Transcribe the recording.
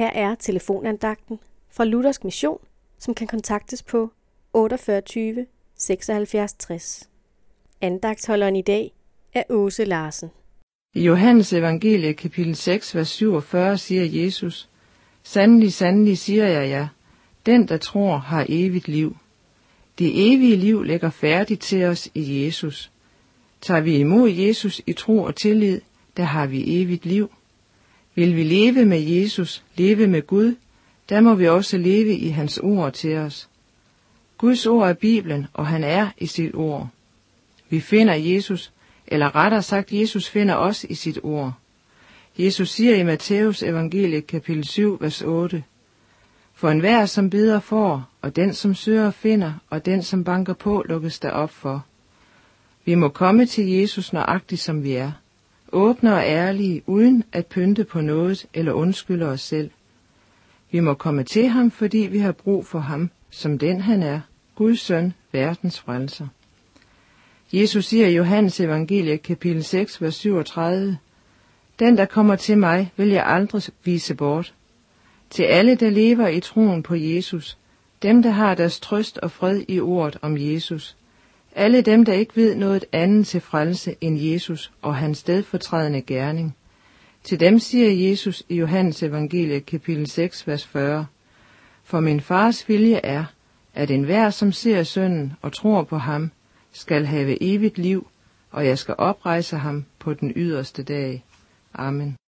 Her er telefonandagten fra Luthersk Mission, som kan kontaktes på 48 76 60. Andagtholderen i dag er Åse Larsen. I Johannes evangelie kapitel 6, vers 47 siger Jesus, Sandelig, sandelig siger jeg jer, den der tror har evigt liv. Det evige liv ligger færdigt til os i Jesus. Tager vi imod Jesus i tro og tillid, der har vi evigt liv. Vil vi leve med Jesus, leve med Gud, der må vi også leve i hans ord til os. Guds ord er Bibelen, og han er i sit ord. Vi finder Jesus, eller rettere sagt, Jesus finder os i sit ord. Jesus siger i Matthæus evangelie kapitel 7, vers 8, For enhver som beder får, og den som søger finder, og den som banker på, lukkes der op for. Vi må komme til Jesus nøjagtigt som vi er, åbne og ærlige, uden at pynte på noget eller undskylde os selv. Vi må komme til ham, fordi vi har brug for ham, som den han er, Guds søn, verdens frelser. Jesus siger i Johannes evangelie kapitel 6, vers 37, Den, der kommer til mig, vil jeg aldrig vise bort. Til alle, der lever i troen på Jesus, dem, der har deres trøst og fred i ordet om Jesus, alle dem, der ikke ved noget andet til frelse end Jesus og hans stedfortrædende gerning. Til dem siger Jesus i Johannes evangelie kapitel 6, vers 40, For min fars vilje er, at enhver, som ser sønnen og tror på ham, skal have evigt liv, og jeg skal oprejse ham på den yderste dag. Amen.